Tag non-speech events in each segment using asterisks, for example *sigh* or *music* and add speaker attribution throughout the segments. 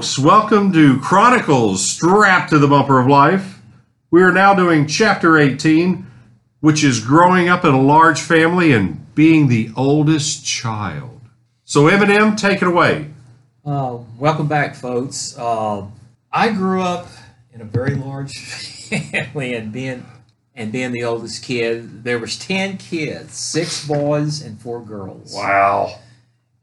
Speaker 1: folks. Welcome to Chronicles Strapped to the Bumper of Life. We are now doing Chapter 18, which is growing up in a large family and being the oldest child. So, M&M, take it away.
Speaker 2: Uh, welcome back, folks. Uh, I grew up in a very large *laughs* family, and being and being the oldest kid, there was ten kids, six boys and four girls.
Speaker 1: Wow.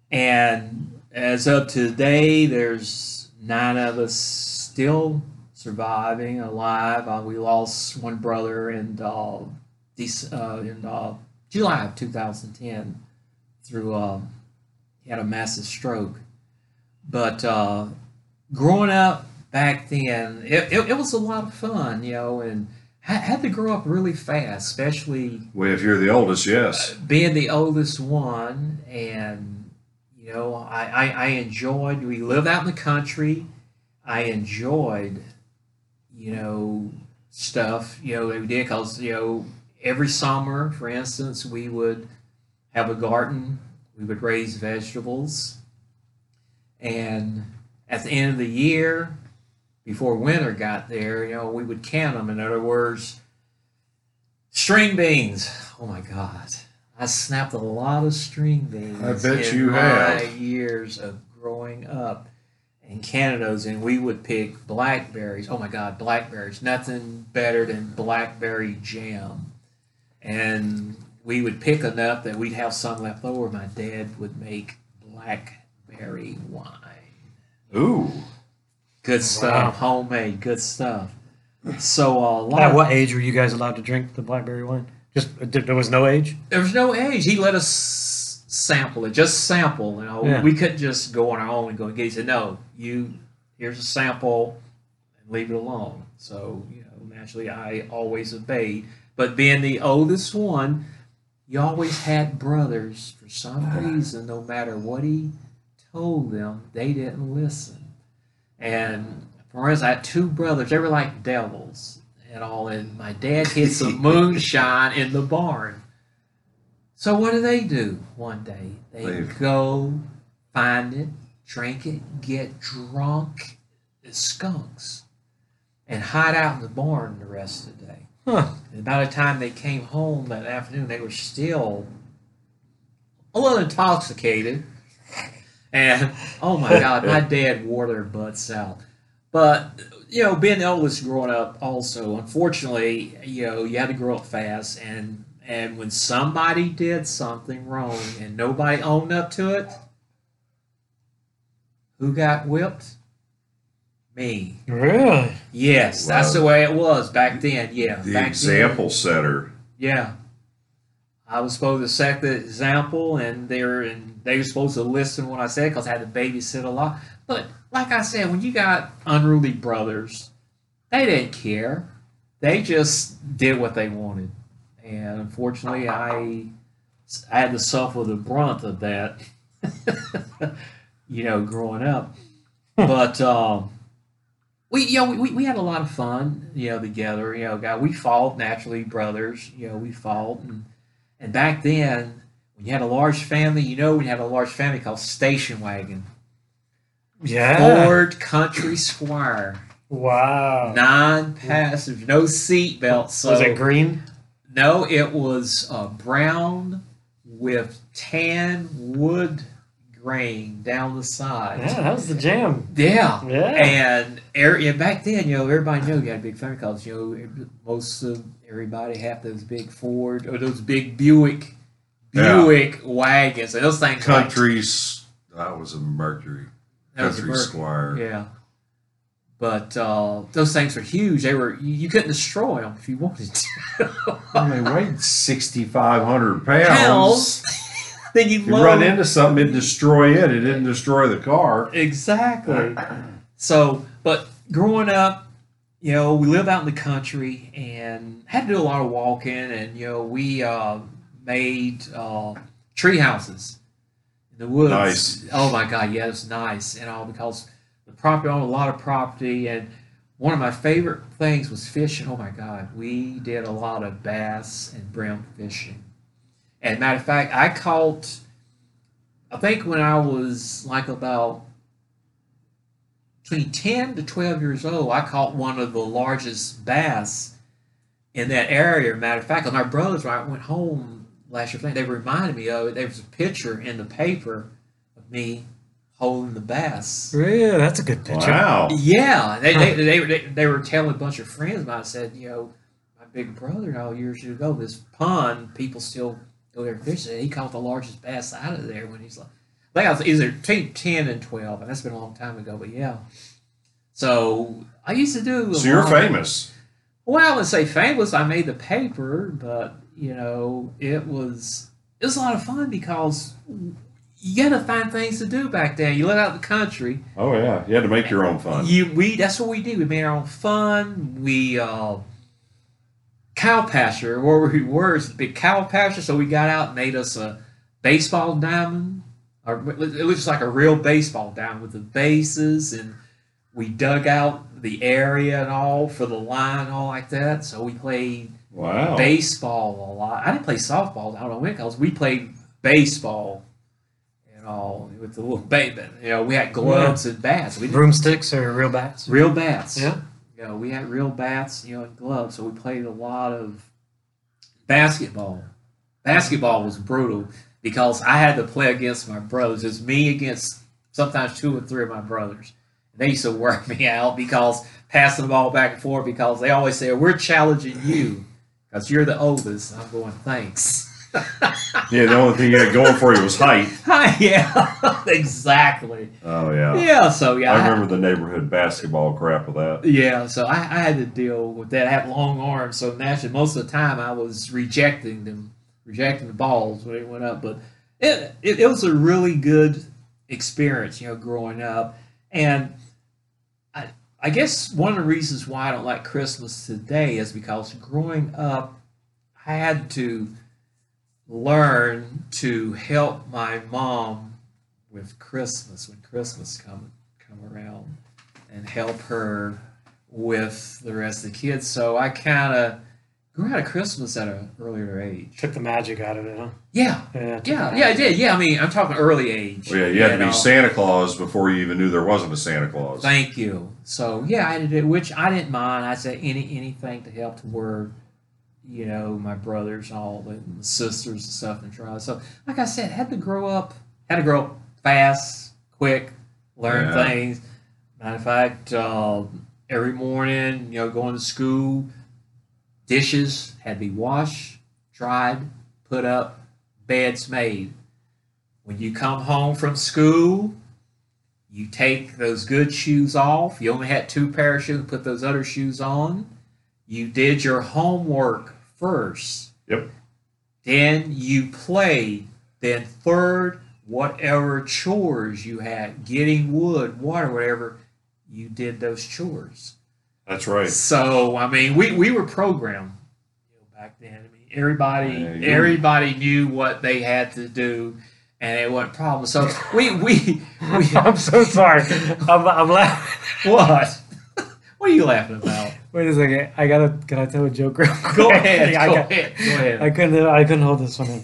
Speaker 2: And as of today, there's nine of us still surviving, alive. Uh, we lost one brother in uh, uh, in uh, July of 2010 through uh, he had a massive stroke. But uh, growing up back then, it, it, it was a lot of fun, you know, and I had to grow up really fast, especially
Speaker 1: Well, if you're the oldest, yes.
Speaker 2: being the oldest one and you know I, I, I enjoyed we lived out in the country. I enjoyed you know stuff you know we did because you know every summer for instance we would have a garden we would raise vegetables. And at the end of the year before winter got there you know we would can them in other words string beans. Oh my god I snapped a lot of string beans.
Speaker 1: I bet
Speaker 2: in
Speaker 1: you
Speaker 2: my
Speaker 1: have.
Speaker 2: years of growing up in Canada's, and we would pick blackberries. Oh my God, blackberries! Nothing better than blackberry jam. And we would pick enough that we'd have some left over. My dad would make blackberry wine.
Speaker 1: Ooh.
Speaker 2: Good stuff, homemade, good stuff. So uh, a lot
Speaker 3: At what age were you guys allowed to drink the blackberry wine? Just there was no age.
Speaker 2: there was no age. He let us sample it, just sample. You know,
Speaker 3: Yeah.
Speaker 2: we couldn't just go on our own and go and get. it. He said, "No, you here's a sample, and leave it alone." So you know, naturally, I always obeyed. But being the oldest one, you always had brothers. For some reason, no matter what he told them, they didn't listen. And for instance, I had two brothers. They were like devils and all. And my dad hid some moonshine in the barn. So what do they do one day? They
Speaker 1: They-
Speaker 2: go find it, drink it, get drunk as skunks, and hide out in the barn the rest of the day.
Speaker 3: Huh.
Speaker 2: And by the time they came home that afternoon, they were still a little intoxicated. And oh my God, my *laughs* dad wore their butts out. But you know, being the oldest growing up, also unfortunately, you know, you had to grow up fast, and and when somebody did something wrong and nobody owned up to it, who got whipped? Me.
Speaker 3: Really?
Speaker 2: Yes, that's the way it was back then. Yeah,
Speaker 1: The
Speaker 2: back
Speaker 1: example setter.
Speaker 2: Yeah, I was supposed to set the example, and they were and they were supposed to listen to what I said because I had to babysit a lot. But like I said, when you got unruly brothers, they didn't care. They just did what they wanted, and unfortunately, I I had to suffer the brunt of that. *laughs* you know, growing up, but. *laughs* um we you know we, we had a lot of fun you know together you know guy we fought naturally brothers you know we fought and and back then when you had a large family you know when you had a large family called station wagon
Speaker 3: Yeah.
Speaker 2: Ford Country Squire
Speaker 3: Wow.
Speaker 2: nine passengers no seat belts so
Speaker 3: was it green?
Speaker 2: no it was uh, brown with tan wood grain down the side
Speaker 3: Yeah, that was the jam.
Speaker 2: yeah
Speaker 3: Yeah.
Speaker 2: And er, yeah, back then, you know, everybody knew you had a big family because you know most of everybody had those big Ford or those big Buick
Speaker 1: Yeah.
Speaker 2: Buick wagons. And those things like-
Speaker 1: Countries. That was a Mercury.
Speaker 2: That was a
Speaker 1: Country Squire.
Speaker 2: Yeah. But uh, those things were huge. They were you, couldn't destroy them if you wanted to. *laughs*
Speaker 1: I mean, weighed 6,500 pounds.
Speaker 2: Pounds. *laughs* then you
Speaker 1: run into something, it'd destroy it. It didn't destroy the car.
Speaker 2: Exactly. So, but growing up, you know, we live out in the country and had to do a lot of walking, and you know, we uh, made uh, tree houses in the woods.
Speaker 1: Nice.
Speaker 2: Oh my God, yeah, it's nice and all because the property owned a lot of property and one of my favorite things was fishing. Oh my God, we did a lot of bass and brim fishing. And matter of fact, I caught. I think when I was like about between 10 to 12 years old, I caught one of the largest bass in that area. Matter of fact, my brothers, when I went home last year, they reminded me of it. There was a picture in the paper of me holding the bass.
Speaker 3: Yeah, that's a good picture.
Speaker 1: Wow.
Speaker 2: Yeah, they, they, they, they, they were telling a bunch of friends of mine, said, you know, my big brother, all years ago, this pond, people still go there fishing. He caught the largest bass out of there when he's like, I think I was either between 10 and 12, and that's been a long time ago, but yeah. So I used to do.
Speaker 1: So you're famous.
Speaker 2: Well, I wouldn't say famous. I made the paper, but you know, it was it was a lot of fun because you got to find things to do back then. You live out in the country.
Speaker 1: Oh yeah, you had to make your own fun.
Speaker 2: You we that's what we did. We made our own fun. We uh, cow pasture where we were is a big cow pasture, so we got out and made us a baseball diamond. Or it was just like a real baseball diamond with the bases, and we dug out the area and all for the line and all like that. So we played
Speaker 1: Wow.
Speaker 2: baseball a lot. I didn't play softball. I don't know when because we played baseball and all with the little baby. You know, we had gloves and bats. We didn't
Speaker 3: Broomsticks or real bats?
Speaker 2: Real bats.
Speaker 3: Yeah.
Speaker 2: You know, we had real bats, you know, and gloves. So we played a lot of basketball. Basketball was brutal because I had to play against my brothers. It's me against sometimes two or three of my brothers. They used to work me out because passing the ball back and forth because they always say, We're challenging you because you're the oldest. I'm going, Thanks. *laughs*
Speaker 1: Yeah, the only thing you had going for you was height. *laughs*
Speaker 2: yeah, *laughs* exactly.
Speaker 1: Oh yeah.
Speaker 2: Yeah, so yeah.
Speaker 1: I remember the neighborhood basketball crap of that.
Speaker 2: Yeah, so I, I had to deal with that. I had long arms, so naturally, most of the time I was rejecting them, rejecting the balls when it went up. But it, it, it was a really good experience, you know, growing up. And I, guess one of the reasons why I don't like Christmas today is because growing up, I had to learn to help my mom with Christmas when Christmas come come around and help her with the rest of the kids. So I kind of grew out of Christmas at an earlier age.
Speaker 3: Took the magic out of it, huh?
Speaker 2: Yeah,
Speaker 3: Yeah,
Speaker 2: yeah, yeah, I did. Yeah, I mean, I'm talking early age.
Speaker 1: Well, yeah, you had to
Speaker 2: know.
Speaker 1: be Santa Claus before you even knew there wasn't a Santa Claus.
Speaker 2: Thank you. So yeah, I did it, which I didn't mind. I said any anything to help to where, you know, my brothers, all the sisters and stuff, and try. So like I said, had to grow up, had to grow up fast, quick, learn
Speaker 1: Yeah.
Speaker 2: things. Matter of fact, uh, every morning, you know, going to school, dishes had to be washed, dried, put up, beds made. When you come home from school, you take those good shoes off. You only had two pair of shoes, put those other shoes on. You did your homework first.
Speaker 1: Yep.
Speaker 2: Then you played. Then third, whatever chores you had, getting wood, water, whatever, you did those chores.
Speaker 1: That's right.
Speaker 2: So I mean, we, we were programmed you know, back then. I mean, everybody
Speaker 1: Yeah,
Speaker 2: everybody knew what they had to do, and it wasn't a problem. So we we, we *laughs*
Speaker 3: I'm so sorry. I'm, I'm laughing.
Speaker 2: what? what are you laughing about?
Speaker 3: Wait a second. I gotta. Can I tell a joke real quick?
Speaker 2: Go ahead. *laughs*
Speaker 3: I,
Speaker 2: go
Speaker 3: got-
Speaker 2: ahead. Go ahead.
Speaker 3: I couldn't. I couldn't hold this one in.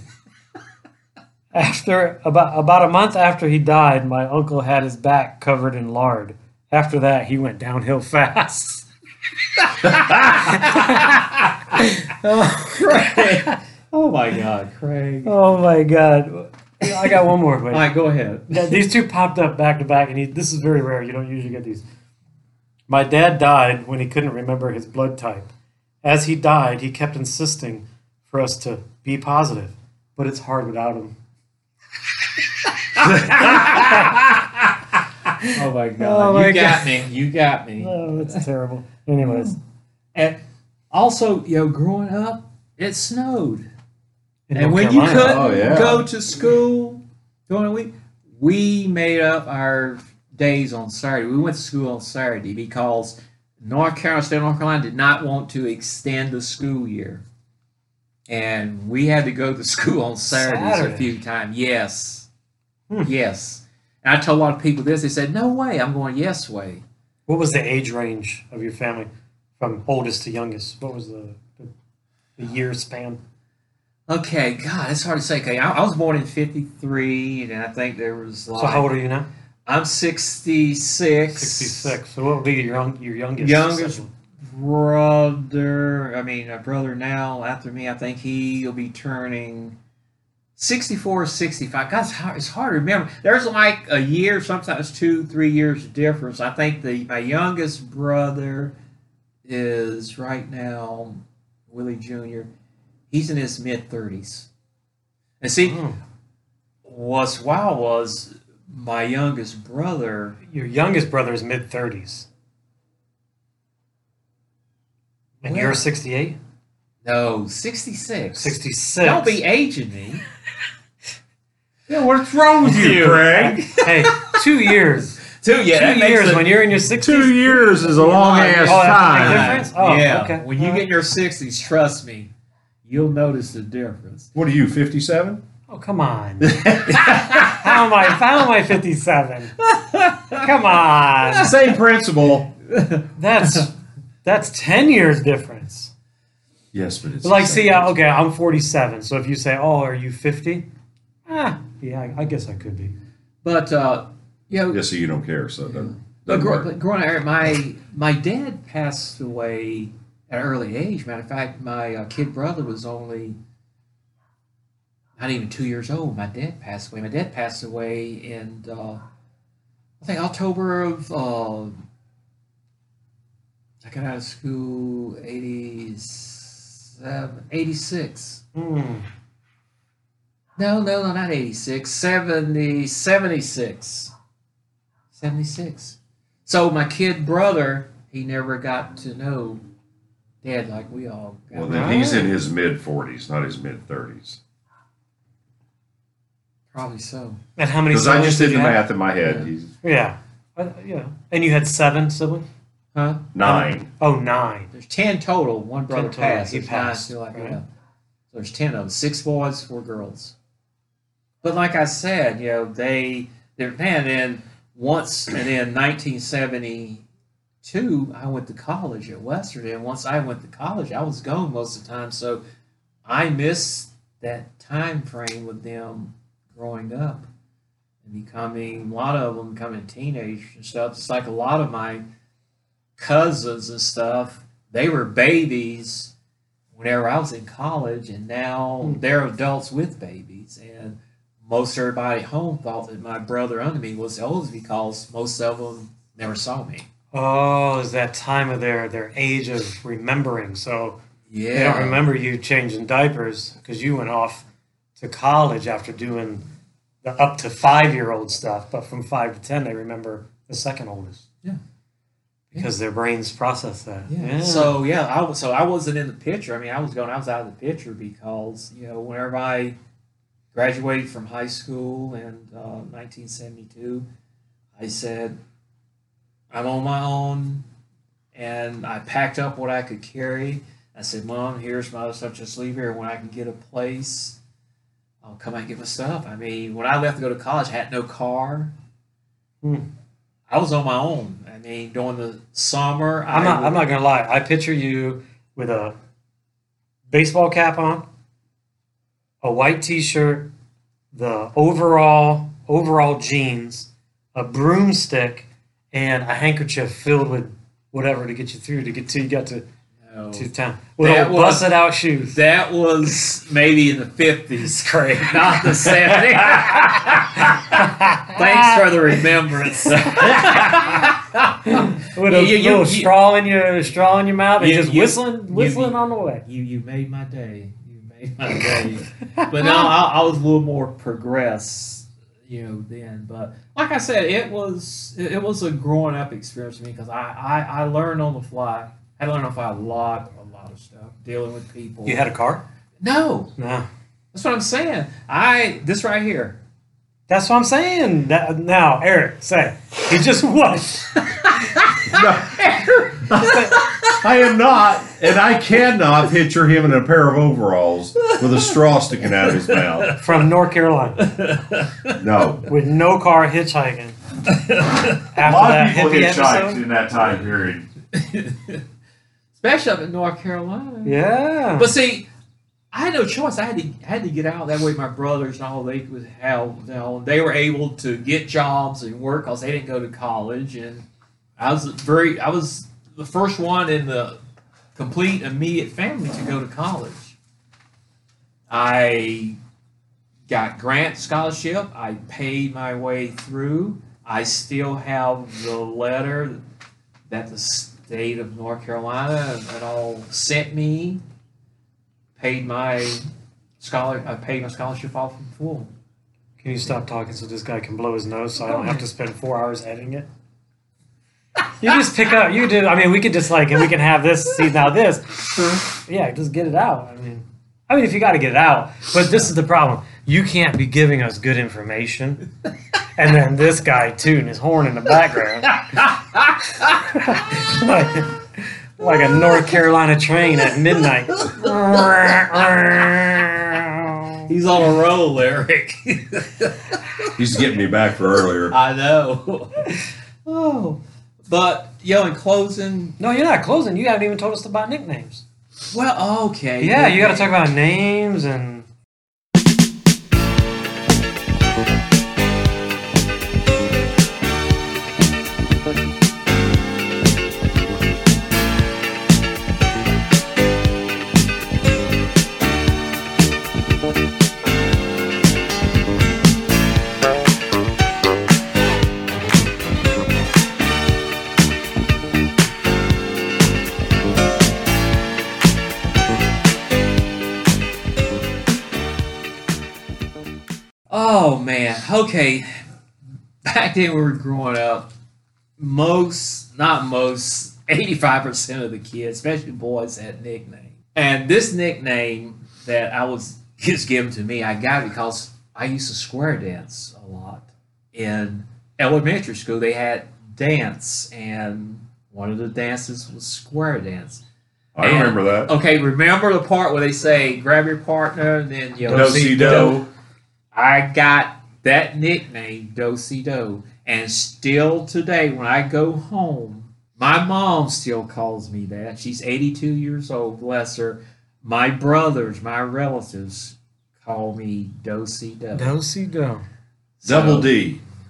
Speaker 3: After about about a month after he died, my uncle had his back covered in lard. After that, he went downhill *laughs* fast. *laughs*
Speaker 2: Oh, Craig. Oh my God, Craig.
Speaker 3: Oh my god! I got one more. Wait.
Speaker 2: All right, go ahead.
Speaker 3: Yeah, these two popped up back to back, and he, this is very rare. You don't usually get these. My dad died when he couldn't remember his blood type. As he died, he kept insisting for us to be positive, but it's hard without him. *laughs*
Speaker 2: Oh my *laughs* oh God,
Speaker 3: Oh my
Speaker 2: you got
Speaker 3: God.
Speaker 2: me. You got me.
Speaker 3: Oh, that's terrible. Anyways, *laughs*
Speaker 2: And also, you know, growing up, it snowed.
Speaker 3: in
Speaker 2: and
Speaker 3: North
Speaker 2: when you couldn't
Speaker 1: Oh, yeah.
Speaker 2: go to school during the week, we made up our days on Saturday. We went to school on Saturday because North Carolina, State of North Carolina, did not want to extend the school year, and we had to go to *laughs* school on Saturdays a few times. Yes, hmm. Yes. And I told a lot of people this. They said, "No way." I'm going, "Yes way."
Speaker 3: What was the age range of your family from oldest to youngest? What was the, the, the year span?
Speaker 2: Okay, God, it's hard to say. Okay, I, I was born in '53, and I think there was like
Speaker 3: So how old are you now?
Speaker 2: I'm 66.
Speaker 3: 66. So what would be your young, your youngest?
Speaker 2: Youngest brother. I mean, a brother now after me. I think he'll be turning 64 or 65. God, it's hard, it's hard to remember. There's like a year, sometimes two, three years difference. I think the my youngest brother is right now Willie Jr. He's in his mid 30s. And see,
Speaker 3: Oh.
Speaker 2: what's wild was my youngest brother.
Speaker 3: Your youngest brother is mid 30s. And
Speaker 2: Well-
Speaker 3: you're 68?
Speaker 2: No, 66.
Speaker 3: 66.
Speaker 2: Don't be aging me.
Speaker 1: Yeah, what's wrong with you, Craig?
Speaker 3: hey, two years. *laughs*
Speaker 2: Two, yeah,
Speaker 3: two years
Speaker 2: a-
Speaker 3: when you're in your 60s.
Speaker 1: Two years is a long ass
Speaker 3: Oh, that's a big
Speaker 1: time.
Speaker 3: Oh,
Speaker 2: yeah.
Speaker 3: okay.
Speaker 2: When you
Speaker 3: All
Speaker 2: get in your 60s, trust me, you'll notice the difference.
Speaker 1: What are you, 57?
Speaker 3: Oh, come on. *laughs* how am I how am I 57? Come on.
Speaker 1: Same principle.
Speaker 3: That's that's 10 years difference.
Speaker 1: Yes, but it's
Speaker 3: But like,
Speaker 1: the
Speaker 3: see, uh, okay, I'm 47. So if you say, "Oh, are you 50?" Ah, yeah, I, I guess I could be.
Speaker 2: But, uh, you know,
Speaker 1: Yeah, so you don't care, so it doesn't,
Speaker 2: but,
Speaker 1: doesn't
Speaker 2: gro-
Speaker 1: work.
Speaker 2: but growing up, my, my dad passed away at an early age. Matter of fact, my uh, kid brother was only not even two years old. My dad passed away. My dad passed away in, uh, I think, October of. Uh, I got out of school 87, 86.
Speaker 3: Hmm.
Speaker 2: No, no, no, not 86. 70, 76. 76. So my kid brother, he never got to know dad like we all got.
Speaker 1: Well, then he's in his mid 40s, not his mid 30s.
Speaker 2: Probably so.
Speaker 3: And how many
Speaker 1: Because I just
Speaker 3: did
Speaker 1: did the
Speaker 3: you have?
Speaker 1: math in my head.
Speaker 2: Yeah.
Speaker 1: He's
Speaker 3: Yeah. Uh, yeah. And you had seven siblings?
Speaker 2: Huh?
Speaker 1: nine.
Speaker 3: Oh, nine.
Speaker 2: There's 10 total. One brother
Speaker 3: total.
Speaker 2: passed.
Speaker 3: He
Speaker 2: There's nine
Speaker 3: passed,
Speaker 2: still out
Speaker 3: right.
Speaker 2: yeah. So there's 10 of them. Six boys, four girls. But like I said, you know, they, they're, man, then once, and then 1972, I went to college at Western. And once I went to college, I was gone most of the time. So I missed that time frame with them growing up and becoming, a lot of them becoming teenagers and stuff. It's like a lot of my cousins and stuff, they were babies whenever I was in college, and now
Speaker 3: Hmm.
Speaker 2: they're adults with babies. And most everybody at home thought that my brother under me was the oldest because most of them never saw me.
Speaker 3: Oh, is that time of their their age of remembering? So
Speaker 2: Yeah.
Speaker 3: they don't remember you changing diapers because you went off to college after doing the up to five year old stuff. But from five to ten, they remember the second oldest.
Speaker 2: Yeah.
Speaker 3: Because their brains process that.
Speaker 2: Yeah. So yeah, I was so I wasn't in the picture. I mean, I was going. I was out of the picture because you know whenever I graduated from high school in uh, 1972, I said I'm on my own, and I packed up what I could carry. I said, "Mom, here's my other stuff. Just leave here. When I can get a place, I'll come out and get my stuff." I mean, when I left to go to college, I had no car.
Speaker 3: Hmm.
Speaker 2: I was on my own. I mean, during the summer,
Speaker 3: I'm not.
Speaker 2: would-
Speaker 3: I'm not gonna lie. I picture you with a baseball cap on, a white T-shirt, the overall overall jeans, a broomstick, and a handkerchief filled with whatever to get you through to get till you got to,
Speaker 2: No.
Speaker 3: to town. With
Speaker 2: That was-
Speaker 3: busted out shoes.
Speaker 2: That was maybe in the fifties, Craig, not the seventies. Thanks for the remembrance. *laughs*
Speaker 3: with a
Speaker 2: You- you-
Speaker 3: little
Speaker 2: you-
Speaker 3: straw in your straw in your mouth and
Speaker 2: You-
Speaker 3: just whistling whistling on the way.
Speaker 2: you you made my day. You made my day. But no, I, I was a little more progressed, you know, then. But like I said, it was it, it was a growing up experience for me because I, I I learned on the fly. I learned on the fly a lot a lot of stuff dealing with people.
Speaker 3: You had a car?
Speaker 2: no.
Speaker 3: No.
Speaker 2: That's what I'm saying. I this right here.
Speaker 3: That's what I'm saying. That, now, Eric, say he just *laughs* what?
Speaker 1: I am not, and I cannot picture him in a pair of overalls with a straw sticking out of his mouth.
Speaker 3: From North Carolina
Speaker 1: No.
Speaker 3: with no car hitchhiking. After
Speaker 4: A lot
Speaker 3: that
Speaker 4: of people
Speaker 3: hippie
Speaker 4: hitchhiked
Speaker 3: episode.
Speaker 4: in that time period.
Speaker 2: Especially up in North Carolina.
Speaker 3: Yeah.
Speaker 2: But see, I had no choice. I had to I had to get out that way. My brothers and all they would have, you know, they were able to get jobs and work because they didn't go to college. And I was very, I was the first one in the complete immediate family to go to college. I got grant scholarship. I paid my way through. I still have the letter that the state of North Carolina and all sent me paid my scholar I paid my scholarship off in full.
Speaker 3: Can you stop talking so this guy can blow his nose so I don't have to spend four hours editing it? You just pick up. You do. I mean, we could just like, and we can have this. See now this. Yeah, just get it out. I mean, I mean, if you got to get it out. But this is the problem. You can't be giving us good information, and then this guy tooting his horn in the background, like, *laughs* like a North Carolina train at midnight.
Speaker 2: He's on a roll, Eric. *laughs*
Speaker 1: He's getting me back for earlier.
Speaker 2: I know. oh. But yo, in closing,
Speaker 3: No, you're not closing. You haven't even told us about nicknames.
Speaker 2: well, okay.
Speaker 3: Yeah, you got to talk about names and.
Speaker 2: Okay. Back then we were growing up, most not most, eighty-five percent of the kids, especially boys, had nickname. And this nickname that I was just given to me, I got it because I used to square dance a lot. In elementary school, they had dance, and one of the dances was square dance.
Speaker 1: I remember that.
Speaker 2: Okay, remember the part where they say grab your partner and then you know,
Speaker 1: Do-si-do.
Speaker 2: I got that nickname, Do Si Do. And still today, when I go home, my mom still calls me that. She's 82 years old, bless her. My brothers, my relatives, call me Do Si Do.
Speaker 3: Do-si do.
Speaker 1: Double D. *laughs* *laughs*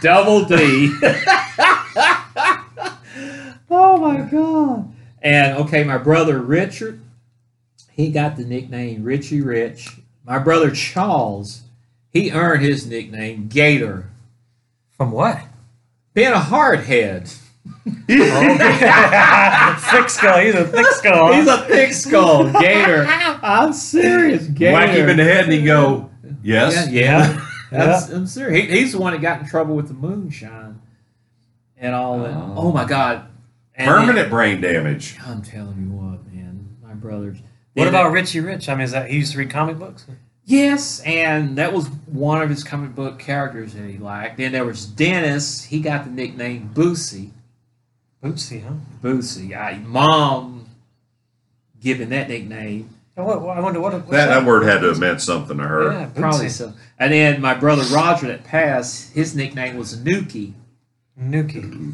Speaker 2: Double D. oh my God. And okay, my brother Richard, he got the nickname Richie Rich. My brother Charles, he earned his nickname Gator.
Speaker 3: From what?
Speaker 2: Being a hardhead.
Speaker 3: Oh, *laughs* thick skull. He's a thick skull. *laughs*
Speaker 2: He's a thick skull, Gator. I'm serious, Gator.
Speaker 1: Whack him in the head and he go, yes.
Speaker 2: Yeah, yeah.
Speaker 3: Yeah.
Speaker 2: That's, I'm serious. He, he's the one that got in trouble with the moonshine and all that.
Speaker 1: Oh.
Speaker 2: Oh my God. And
Speaker 1: Permanent brain damage.
Speaker 2: I'm telling you what, man. My brothers.
Speaker 3: What
Speaker 2: Yeah,
Speaker 3: about Richie Rich? I mean, is that he used to read comic books?
Speaker 2: Yes, and that was one of his comic book characters that he liked. Then there was Dennis. He got the nickname Boosie.
Speaker 3: Bootsy, huh?
Speaker 2: Boosie. I, Mom giving that nickname.
Speaker 3: What, what- I wonder what. What's
Speaker 1: That, that word had to have meant something to her.
Speaker 3: Yeah,
Speaker 2: Probably
Speaker 3: Bootsy.
Speaker 2: so. And then my brother Roger that passed, his nickname was Nookie.
Speaker 3: Nookie. Mm-hmm.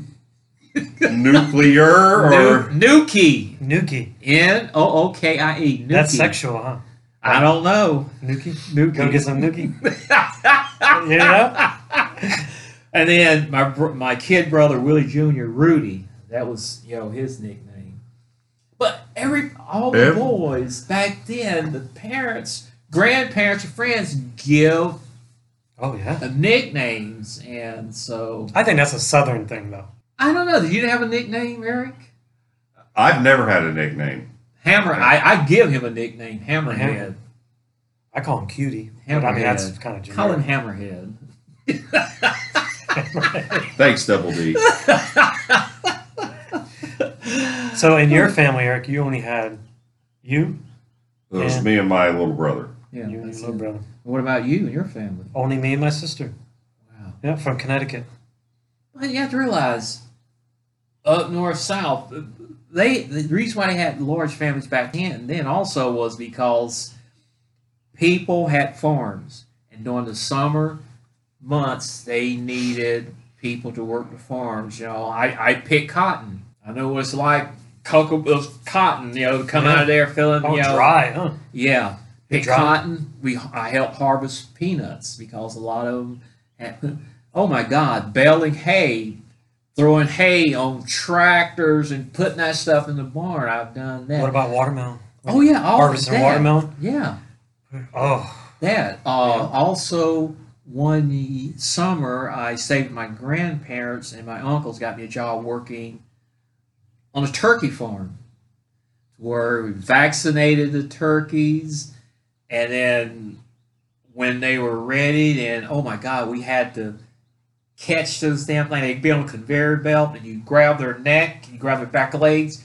Speaker 1: Nuclear or
Speaker 2: Nu- Nookie.
Speaker 3: Nookie.
Speaker 2: N O O K I E. Nookie.
Speaker 3: That's sexual, huh?
Speaker 2: I don't know.
Speaker 3: Nookie.
Speaker 2: Nookie.
Speaker 3: Go get some Nookie. *laughs* you know?
Speaker 2: And then my my kid brother Willie Jr. Rudy. That was you know his nickname. But every all the
Speaker 1: Ev-
Speaker 2: boys back then, the parents, grandparents, and friends give
Speaker 3: Oh yeah.
Speaker 2: them nicknames, and so
Speaker 3: I think that's a southern thing, though.
Speaker 2: I don't know. Did you have a nickname, Eric?
Speaker 1: I've never had a nickname.
Speaker 2: Hammer. I, I give him a nickname, Hammerhead.
Speaker 3: I call him Cutie. But I mean, that's kind of
Speaker 2: Call him. Hammerhead. *laughs*
Speaker 1: Thanks, Double D. *laughs*
Speaker 3: so in your family, Eric, you only had you,
Speaker 1: It was
Speaker 3: Yeah.
Speaker 1: me and my little brother.
Speaker 2: Yeah.
Speaker 3: you and your
Speaker 2: that's
Speaker 3: little
Speaker 2: it.
Speaker 3: brother.
Speaker 2: What about you and your family?
Speaker 3: Only me and my sister.
Speaker 2: Wow.
Speaker 3: Yeah, from Connecticut.
Speaker 2: But you have to realize up north, south. They the reason why they had large families back then then also was because people had farms, and during the summer months they needed people to work the farms. You know, I I pick cotton. I know what it's like. Cocoa uh, cotton, you know, come
Speaker 3: Yeah.
Speaker 2: out of there feeling,
Speaker 3: Oh,
Speaker 2: you know,
Speaker 3: dry, huh?
Speaker 2: yeah, pick
Speaker 3: dry.
Speaker 2: cotton. We I help harvest peanuts because a lot of them. Had, oh my God, baling hay, throwing hay on tractors and putting that stuff in the barn. I've done that.
Speaker 3: What about watermelon?
Speaker 2: oh yeah, all
Speaker 3: harvesting watermelon?
Speaker 2: Yeah,
Speaker 3: Oh,
Speaker 2: that. Uh, Also, one summer I saved my grandparents and my uncles got me a job working on a turkey farm, where we vaccinated the turkeys, and then when they were ready, then oh my God, we had to catch those damn things. They'd be on a conveyor belt, and you grab their neck, you grab their back legs,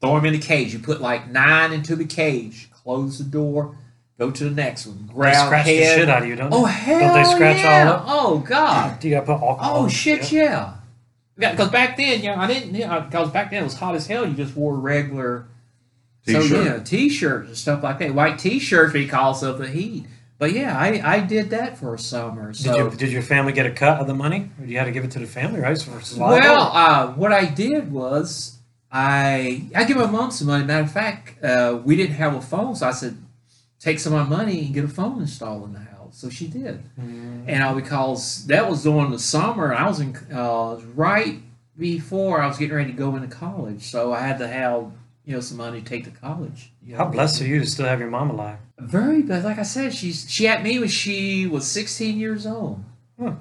Speaker 2: throw them in the cage. You put like nine into the cage, close the door, go to the next one,
Speaker 3: they
Speaker 2: grab
Speaker 3: scratch the shit out of you, don't they?
Speaker 2: Oh hell
Speaker 3: Don't they scratch
Speaker 2: yeah.
Speaker 3: all up?
Speaker 2: Oh god.
Speaker 3: Do you gotta put alcohol?
Speaker 2: Oh shit, yeah. Because back then, you know, I didn't. You know, because back then it was hot as hell. You just wore regular, so
Speaker 1: T-shirt.
Speaker 2: yeah, t-shirts and stuff like that. White t-shirts because of the heat. But yeah, I, I did that for a summer. So
Speaker 3: Did you did your family get a cut of the money, or you had to give it to the family, right? So
Speaker 2: well, uh, what I did was I I give my mom some money. Matter of fact, uh, we didn't have a phone, so I said, take some of my money and get a phone installed in the house. So she did.
Speaker 3: Mm.
Speaker 2: and uh, because that was during the summer, I was in uh, right before I was getting ready to go into college, so I had to have you know some money to take to college. you
Speaker 3: How blessed are you to still have your mom alive?
Speaker 2: Very blessed. Like I said, she's she had me when she was 16 years old.
Speaker 3: Hmm.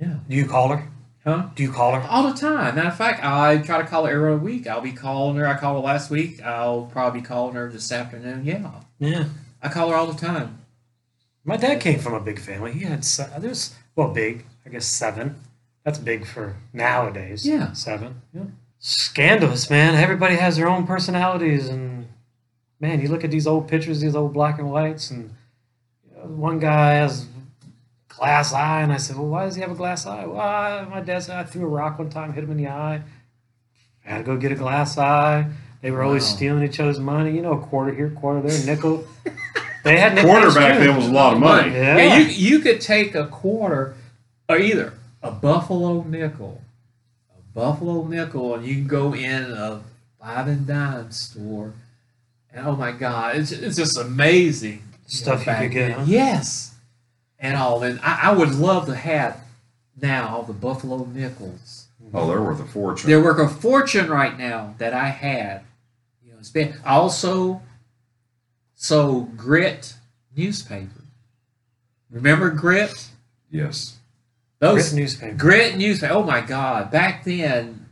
Speaker 2: Yeah.
Speaker 3: Do you call her?
Speaker 2: Huh?
Speaker 3: Do you call her?
Speaker 2: All the time. Matter of fact, I try to call her every week. I'll be calling her. I called her last week. I'll probably be calling her this afternoon. Yeah.
Speaker 3: Yeah.
Speaker 2: I call her all the time.
Speaker 3: My dad came from a big family. He had there's well big, I guess seven. That's big for nowadays.
Speaker 2: Yeah.
Speaker 3: seven. Yeah. Scandalous, man. Everybody has their own personalities, and man, you look at these old pictures, these old black and whites, and you know, one guy has glass eye, and I said, "Well, why does he have a glass eye?" Well, I- my dad said I threw a rock one time, hit him in the eye. I had to go get a glass eye. They were always stealing each other's money. You know, a quarter here, quarter there, nickel. They had nicknames,
Speaker 1: Quarter back
Speaker 3: too.
Speaker 1: then was a lot of money.
Speaker 3: Yeah.
Speaker 2: Yeah, you you could take a quarter, or either a buffalo nickel, a buffalo nickel, and you can go in a five and dime store, and oh my god, it's it's just amazing
Speaker 3: Stuff you
Speaker 2: back
Speaker 3: could get,
Speaker 2: then.
Speaker 3: huh?
Speaker 2: Yes, and all, and I, I would love to have now all the buffalo nickels.
Speaker 1: Oh, they're worth a fortune.
Speaker 2: They're worth a fortune right now that I had. You know, spend I also sold grit newspaper. Remember grit?
Speaker 1: yes.
Speaker 2: Those
Speaker 3: Grit newspaper.
Speaker 2: grit newspaper. Oh my God! Back then,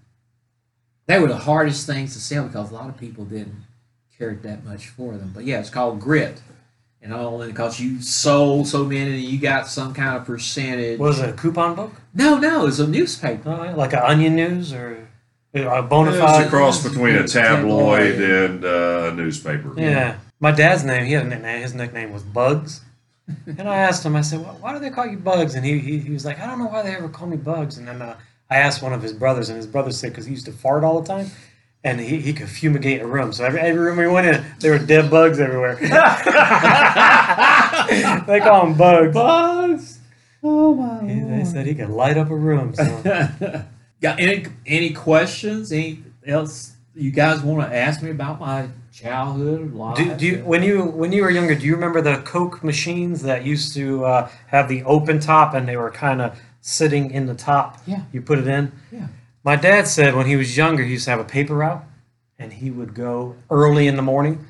Speaker 2: they were the hardest things to sell because a lot of people didn't care that much for them. But yeah, it's called grit, and only because you sold so many, and you got some kind of percentage.
Speaker 3: Was it a coupon book?
Speaker 2: no, no, it's a newspaper.
Speaker 3: Oh, yeah, like an Onion News or a
Speaker 1: bona
Speaker 3: fide.
Speaker 1: It's a cross between a tabloid
Speaker 2: Tabloid.
Speaker 1: and uh, a newspaper.
Speaker 3: Yeah. My dad's name, he had a nickname. His nickname was Bugs. and I asked him, I said, why, why do they call you Bugs? And he, he, he was like, I don't know why they ever call me Bugs. And then uh, I asked one of his brothers, and his brother said, because he used to fart all the time. And he, he could fumigate a room. So every, every room we went in, there were dead bugs everywhere. *laughs* they call them Bugs.
Speaker 2: Bugs. Oh my
Speaker 3: He- they said he could light up a room. So. *laughs*
Speaker 2: Got any any questions? Any else you guys want to ask me about my childhood life?
Speaker 3: Do, do you, when you when you were younger, do you remember the Coke machines that used to uh, have the open top and they were kind of sitting in the top?
Speaker 2: Yeah.
Speaker 3: You put it in.
Speaker 2: Yeah.
Speaker 3: My dad said when he was younger, he used to have a paper route, and he would go early in the morning,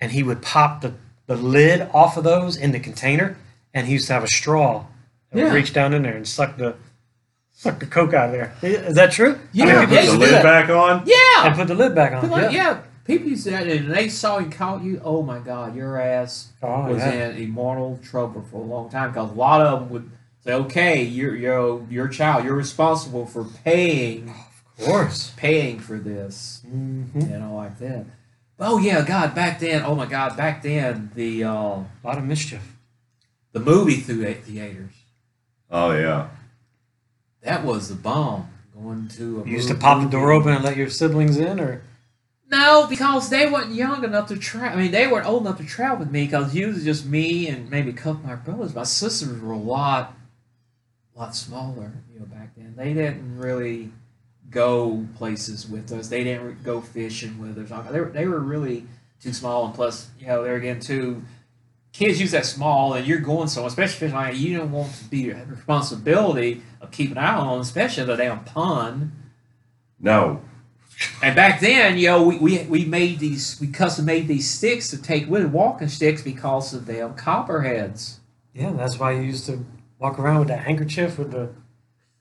Speaker 3: and he would pop the, the lid off of those in the container, and he used to have a straw that
Speaker 2: Yeah.
Speaker 3: would reach down in there and suck the suck the Coke out of there. Is that true?
Speaker 2: Yeah,
Speaker 3: I mean,
Speaker 1: Yeah, put
Speaker 3: used
Speaker 1: the lid back on.
Speaker 2: yeah.
Speaker 3: and put the lid back on.
Speaker 2: People-
Speaker 3: Yeah.
Speaker 2: yeah. People used to that, and they saw you caught you. Oh my God, your ass
Speaker 3: Oh,
Speaker 2: was
Speaker 3: yeah.
Speaker 2: in immortal trouble for a long time because a lot of them would "Okay, you're you're your child. You're responsible for paying
Speaker 3: Of course.
Speaker 2: paying for this."
Speaker 3: hmm
Speaker 2: You know, like that. Oh yeah, God, back then. Oh my God, back then the uh,
Speaker 3: A lot of mischief.
Speaker 2: the movie through theaters.
Speaker 1: Oh yeah.
Speaker 2: That was the bomb. going to a
Speaker 3: You used to pop the door open and let your siblings in, or
Speaker 2: No, because they weren't young enough to travel. I mean, they weren't old enough to travel with me because usually just me and maybe a couple of my brothers. My sisters were a lot, lot smaller, you know, back then. They didn't really go places with us. They didn't re- go fishing with us. They were, they were really too small, and plus, you know, there again too. Kids use that small, and you're going somewhere, especially fishing like you don't want to be the responsibility of keeping an eye on, them, especially the damn pond.
Speaker 1: No.
Speaker 2: And back then, you know, we, we, we made these, we custom made these sticks to take with walking sticks because of them copperheads.
Speaker 3: yeah, that's why you used to walk around with that handkerchief with the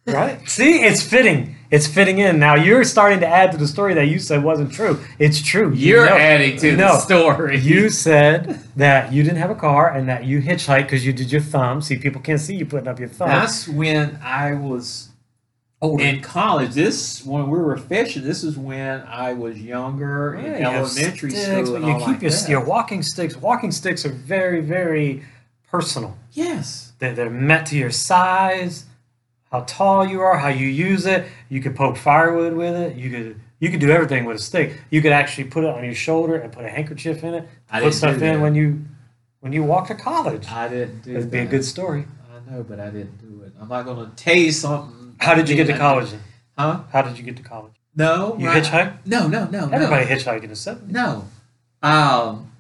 Speaker 3: right. See, it's fitting. It's fitting in. Now you're starting to add to the story that you said wasn't true. It's true. You
Speaker 2: You're
Speaker 3: know-
Speaker 2: adding to the story.
Speaker 3: You said that you didn't have a car and that you hitchhiked because you did your thumb. See, people can't see you putting up your thumb.
Speaker 2: That's when I was
Speaker 3: Older.
Speaker 2: in college. This, when we were fishing, this is when I was younger in
Speaker 3: Yeah, you
Speaker 2: elementary
Speaker 3: sticks,
Speaker 2: school.
Speaker 3: You keep
Speaker 2: like
Speaker 3: your, your walking sticks. Walking sticks are very, very personal.
Speaker 2: Yes.
Speaker 3: They're, they're met to your size, how tall you are, how you use it. You could poke firewood with it. You could you could do everything with a stick. You could actually put it on your shoulder and put a handkerchief in it.
Speaker 2: I
Speaker 3: put stuff in when you when you walk to college.
Speaker 2: I didn't do
Speaker 3: That'd be a good story.
Speaker 2: I know, but I didn't do it. I'm not going to tell you something.
Speaker 3: How did you get to college? then?
Speaker 2: Huh?
Speaker 3: How did you get to college?
Speaker 2: No.
Speaker 3: You
Speaker 2: right-
Speaker 3: hitchhiked?
Speaker 2: No, no, no. no.
Speaker 3: Everybody hitchhiked in the 70s.
Speaker 2: No. Um,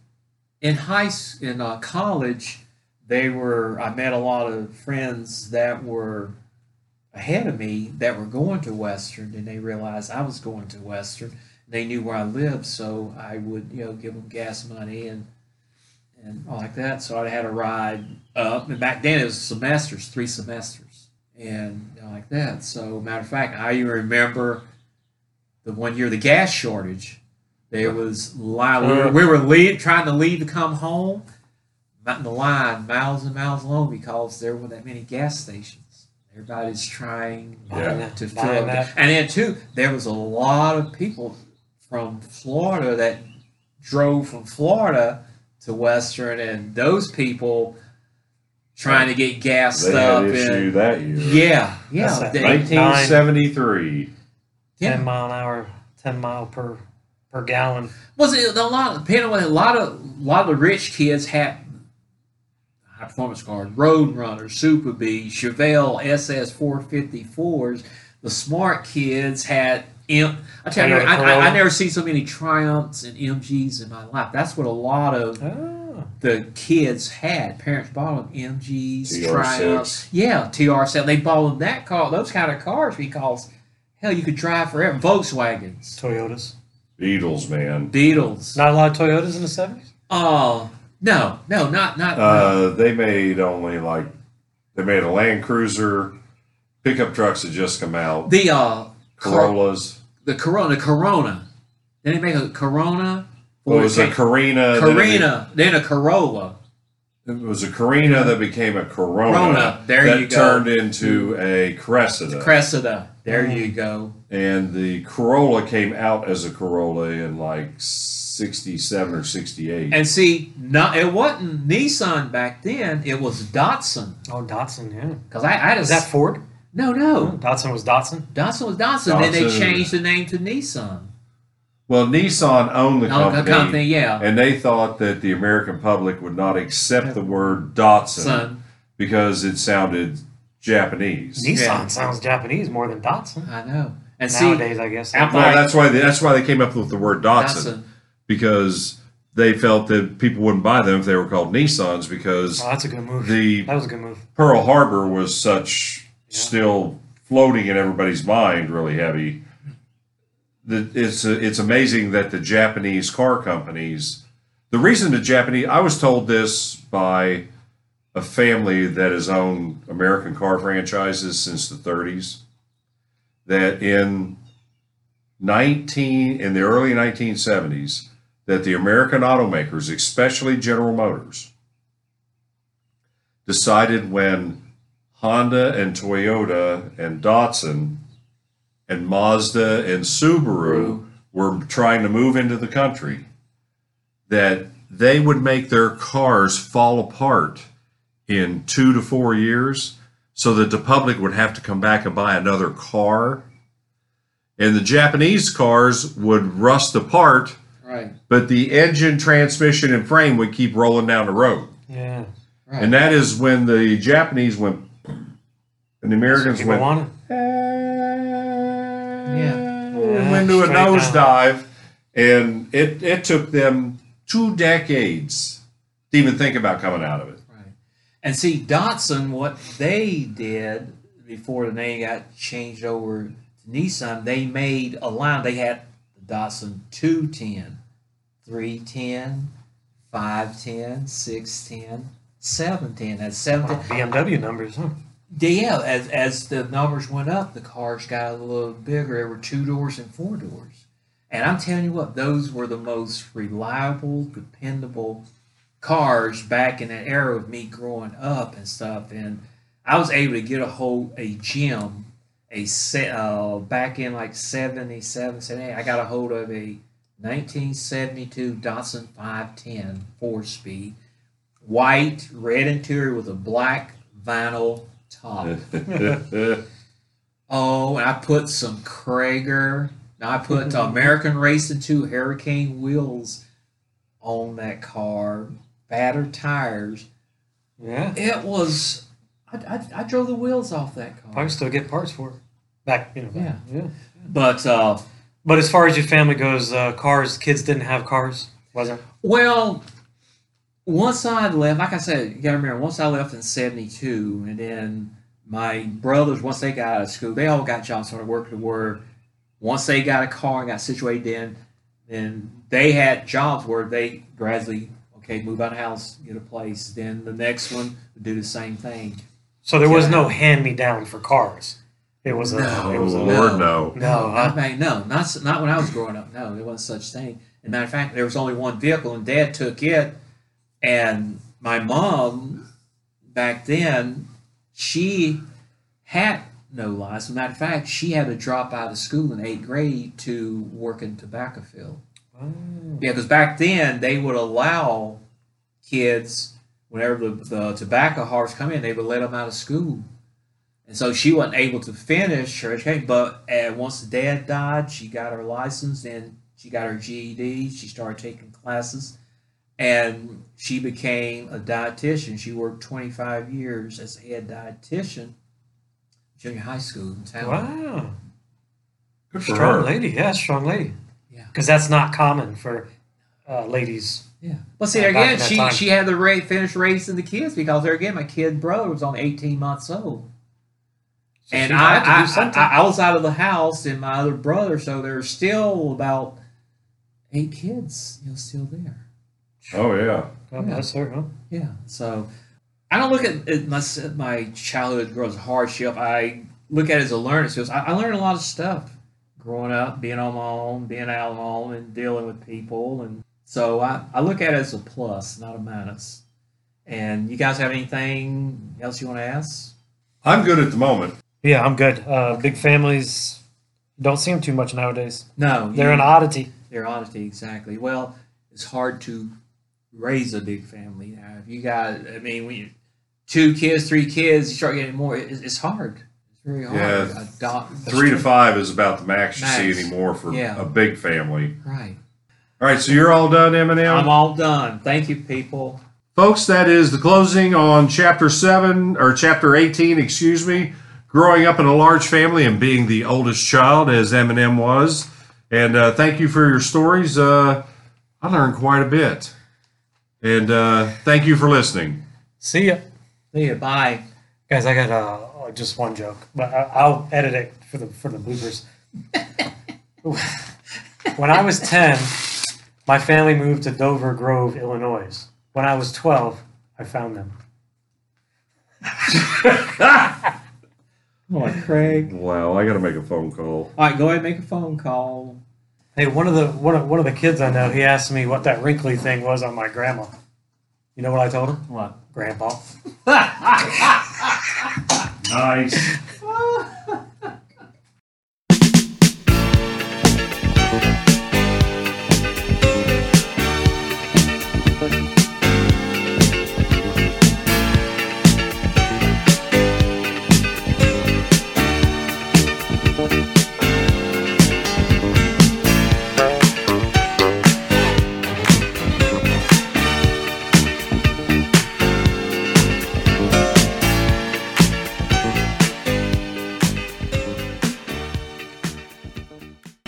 Speaker 2: in high in uh, college, they were. I met a lot of friends that were ahead of me that were going to Western, and they realized I was going to Western. They knew where I lived, so I would you know give them gas money and and all like that. So I had a ride up, and back then it was semesters, three semesters, and like that. So matter of fact, I remember the one year the gas shortage. There was. We were, we were leave, trying to leave to come home. Not in the line, miles and miles long, because there weren't that many gas stations. Everybody's trying
Speaker 1: Yeah.
Speaker 2: to fill
Speaker 3: Buying
Speaker 2: up.
Speaker 3: that.
Speaker 2: And then too, there was a lot of people from Florida that drove from Florida to Western, and those people trying to get gassed
Speaker 1: They
Speaker 2: up.
Speaker 1: had issue
Speaker 2: And,
Speaker 1: that year.
Speaker 2: yeah, yeah.
Speaker 3: That's
Speaker 2: they-
Speaker 3: that
Speaker 1: 1973.
Speaker 2: yeah.
Speaker 3: 10 mile an hour, 10 mile per per gallon.
Speaker 2: Was it a lot? Of, depending on a lot of a lot of the rich kids had high performance cars, Roadrunner, Super Bee, Chevelle SS 454s. The smart kids had. M- I tell you, I, I, I never seen so many Triumphs and MGs in my life. That's what a lot of
Speaker 3: Oh.
Speaker 2: the kids had. Parents bought them MGs,
Speaker 1: TR6.
Speaker 2: Triumphs. Yeah, TR7. They bought them that car, those kind of cars because hell, you could drive forever. Volkswagens,
Speaker 3: Toyotas.
Speaker 1: Beetles, man.
Speaker 2: Beetles.
Speaker 3: Not a lot of Toyotas in the 70s?
Speaker 2: Oh uh, no, no, not not.
Speaker 1: Uh, they made only like they made a Land Cruiser, pickup trucks had just come out,
Speaker 2: the uh, Cor-
Speaker 1: Corollas.
Speaker 2: the Corona, Corona. Then they make a Corona.
Speaker 1: Well, it was a Carina. then it
Speaker 2: Carina, then a Corolla.
Speaker 1: be- It was a Carina that became a Corona.
Speaker 2: Corona, there
Speaker 1: that
Speaker 2: you go.
Speaker 1: turned into a Cressida.
Speaker 2: Cressida. There
Speaker 3: Mm.
Speaker 2: you go.
Speaker 1: and the Corolla came out as a Corolla in like 67 or 68.
Speaker 2: And see, not it wasn't Nissan back then. It was Datsun.
Speaker 3: Oh, Datsun, yeah.
Speaker 2: Because I, I had a
Speaker 3: Is that Ford?
Speaker 2: no, no.
Speaker 3: Oh, Datsun was Datsun?
Speaker 2: Datsun was Datsun. Then they changed the name to Nissan.
Speaker 1: well, Nissan owned the company,
Speaker 2: the company, yeah.
Speaker 1: and they thought that the American public would not accept the word Datsun
Speaker 2: Son,
Speaker 1: because it sounded Japanese.
Speaker 3: Nissan
Speaker 2: Yeah.
Speaker 3: sounds Japanese more than Datsun.
Speaker 2: I know. And see,
Speaker 3: Nowadays, I guess.
Speaker 2: I'm-
Speaker 1: Well, that's why they, that's why they came up with the word Datsun,
Speaker 2: Datsun.
Speaker 1: Because they felt that people wouldn't buy them if they were called Nissans because
Speaker 3: Oh, that's a good move.
Speaker 1: the
Speaker 3: that was a good move.
Speaker 1: Pearl Harbor was such
Speaker 3: Yeah.
Speaker 1: still floating in everybody's mind, really heavy. That it's it's amazing that the Japanese car companies, the reason the Japanese, I was told this by a family that has owned American car franchises since the 30s, that in 19 in the early 1970s, that the American automakers, especially General Motors, decided when Honda and Toyota and Datsun and Mazda and Subaru were trying to move into the country that they would make their cars fall apart in two to four years so that the public would have to come back and buy another car. And the Japanese cars would rust apart,
Speaker 2: Right.
Speaker 1: but the engine, transmission, and frame would keep rolling down the road.
Speaker 3: Yeah.
Speaker 2: Right.
Speaker 1: And that is when the Japanese went, and the Americans went,
Speaker 3: want it.
Speaker 1: yeah, went into a nosedive, and it it took them two decades to even think about coming out of it.
Speaker 2: Right. And see, Datsun, what they did before the name got changed over to Nissan, they made a line. They had the Datsun 210, 310, 510, 610, 710. That's 710.
Speaker 3: BMW numbers, huh?
Speaker 2: Yeah, as, as the numbers went up, the cars got a little bigger. There were two doors and four doors. And I'm telling you what, those were the most reliable, dependable cars back in that era of me growing up and stuff. And I was able to get a hold a gym, a set uh, back in like 77, 78. I got a hold of a 1972 Datsun 510 four speed, white, red interior with a black vinyl top. *laughs* Oh, and I put some Cragar. I put *laughs* American Racing 2 Hurricane wheels on that car, battered tires.
Speaker 3: Yeah.
Speaker 2: It was, I, I, I drove the wheels off that car.
Speaker 3: Probably still get parts for it. Back, you know. back-
Speaker 2: Yeah.
Speaker 3: Yeah.
Speaker 2: But, uh,
Speaker 3: But as far as your family goes, uh, cars, kids didn't have cars, was it?
Speaker 2: well, once I left, like I said, you gotta remember, once I left in 72, and then my brothers, once they got out of school, they all got jobs I worked to where once they got a car and got situated in, then they had jobs where they gradually, okay, move out of house, get a place. Then the next one would do the same thing.
Speaker 3: So there was no hand me down for cars. It was a.
Speaker 2: No.
Speaker 3: It was a
Speaker 1: Lord, no.
Speaker 3: No,
Speaker 2: I
Speaker 3: huh?
Speaker 2: mean, no, not not when I was growing up. No, there wasn't such thing. As a matter of fact, there was only one vehicle, and Dad took it. And my mom, back then, she had no license. As a matter of fact, she had to drop out of school in eighth grade to work in tobacco field.
Speaker 3: Oh.
Speaker 2: Yeah, because back then they would allow kids, whenever the, the tobacco harvest come in, they would let them out of school. And so she wasn't able to finish her education. But uh, once the dad died, she got her license, then she got her GED. She started taking classes, and she became a dietitian. She worked 25 years as a head dietitian, junior high school in town.
Speaker 3: Wow.
Speaker 1: Good for
Speaker 3: Strong
Speaker 1: her.
Speaker 3: lady. Yeah, strong lady.
Speaker 2: Yeah.
Speaker 3: Because that's not common for uh, ladies.
Speaker 2: Yeah. Well, see,
Speaker 3: Uh,
Speaker 2: again, she
Speaker 3: time.
Speaker 2: she had to ra- finish raising the kids because there again, my kid brother was only 18 months old.
Speaker 3: So
Speaker 2: and
Speaker 3: she had to
Speaker 2: I, I. I, I was out of the house and my other brother, so there's still about eight kids, you know, still there.
Speaker 1: Oh yeah.
Speaker 3: Oh, God bless her, huh?
Speaker 2: Yeah. So I don't look at it, my my childhood growing as hardship. I look at it as a learning experience. I, I learned a lot of stuff growing up, being on my own, being out on my own, and dealing with people. And so I, I look at it as a plus, not a minus. And you guys have anything else you want to ask?
Speaker 1: I'm good at the moment.
Speaker 3: Yeah, I'm good. Uh, big families don't see them too much nowadays.
Speaker 2: No,
Speaker 3: They're
Speaker 2: you-
Speaker 3: an oddity.
Speaker 2: They're oddity exactly. Well, it's hard to raise a big family now. If you got, I mean, when you two kids, three kids, you start getting more. It, it's hard. It's very hard.
Speaker 1: Yeah,
Speaker 2: Adopt,
Speaker 1: Three to five is about the max you see anymore for
Speaker 2: Yeah.
Speaker 1: a big family.
Speaker 2: Right.
Speaker 1: All right, so you're all done, M&M.
Speaker 2: I'm all done. Thank you, people.
Speaker 1: Folks, that is the closing on chapter 7 or chapter 18, excuse me. Growing up in a large family and being the oldest child, as M&M was. And uh, thank you for your stories. Uh, I learned quite a bit. And uh, thank you for listening.
Speaker 3: See ya.
Speaker 2: See you. Bye.
Speaker 3: Guys, I got uh, just one joke, but I, I'll edit it for the for the bloopers. *laughs* when I was ten, my family moved to Downers Grove, Illinois. When I was twelve, I found them. *laughs*
Speaker 2: Oh, Craig.
Speaker 1: Wow, I got to make a phone call.
Speaker 2: All right, go ahead and make a phone call.
Speaker 3: Hey, one of the one of, one of the kids I know, he asked me what that wrinkly thing was on my grandma. You know what I told him?
Speaker 2: What?
Speaker 3: Grandpa. *laughs*
Speaker 4: Nice.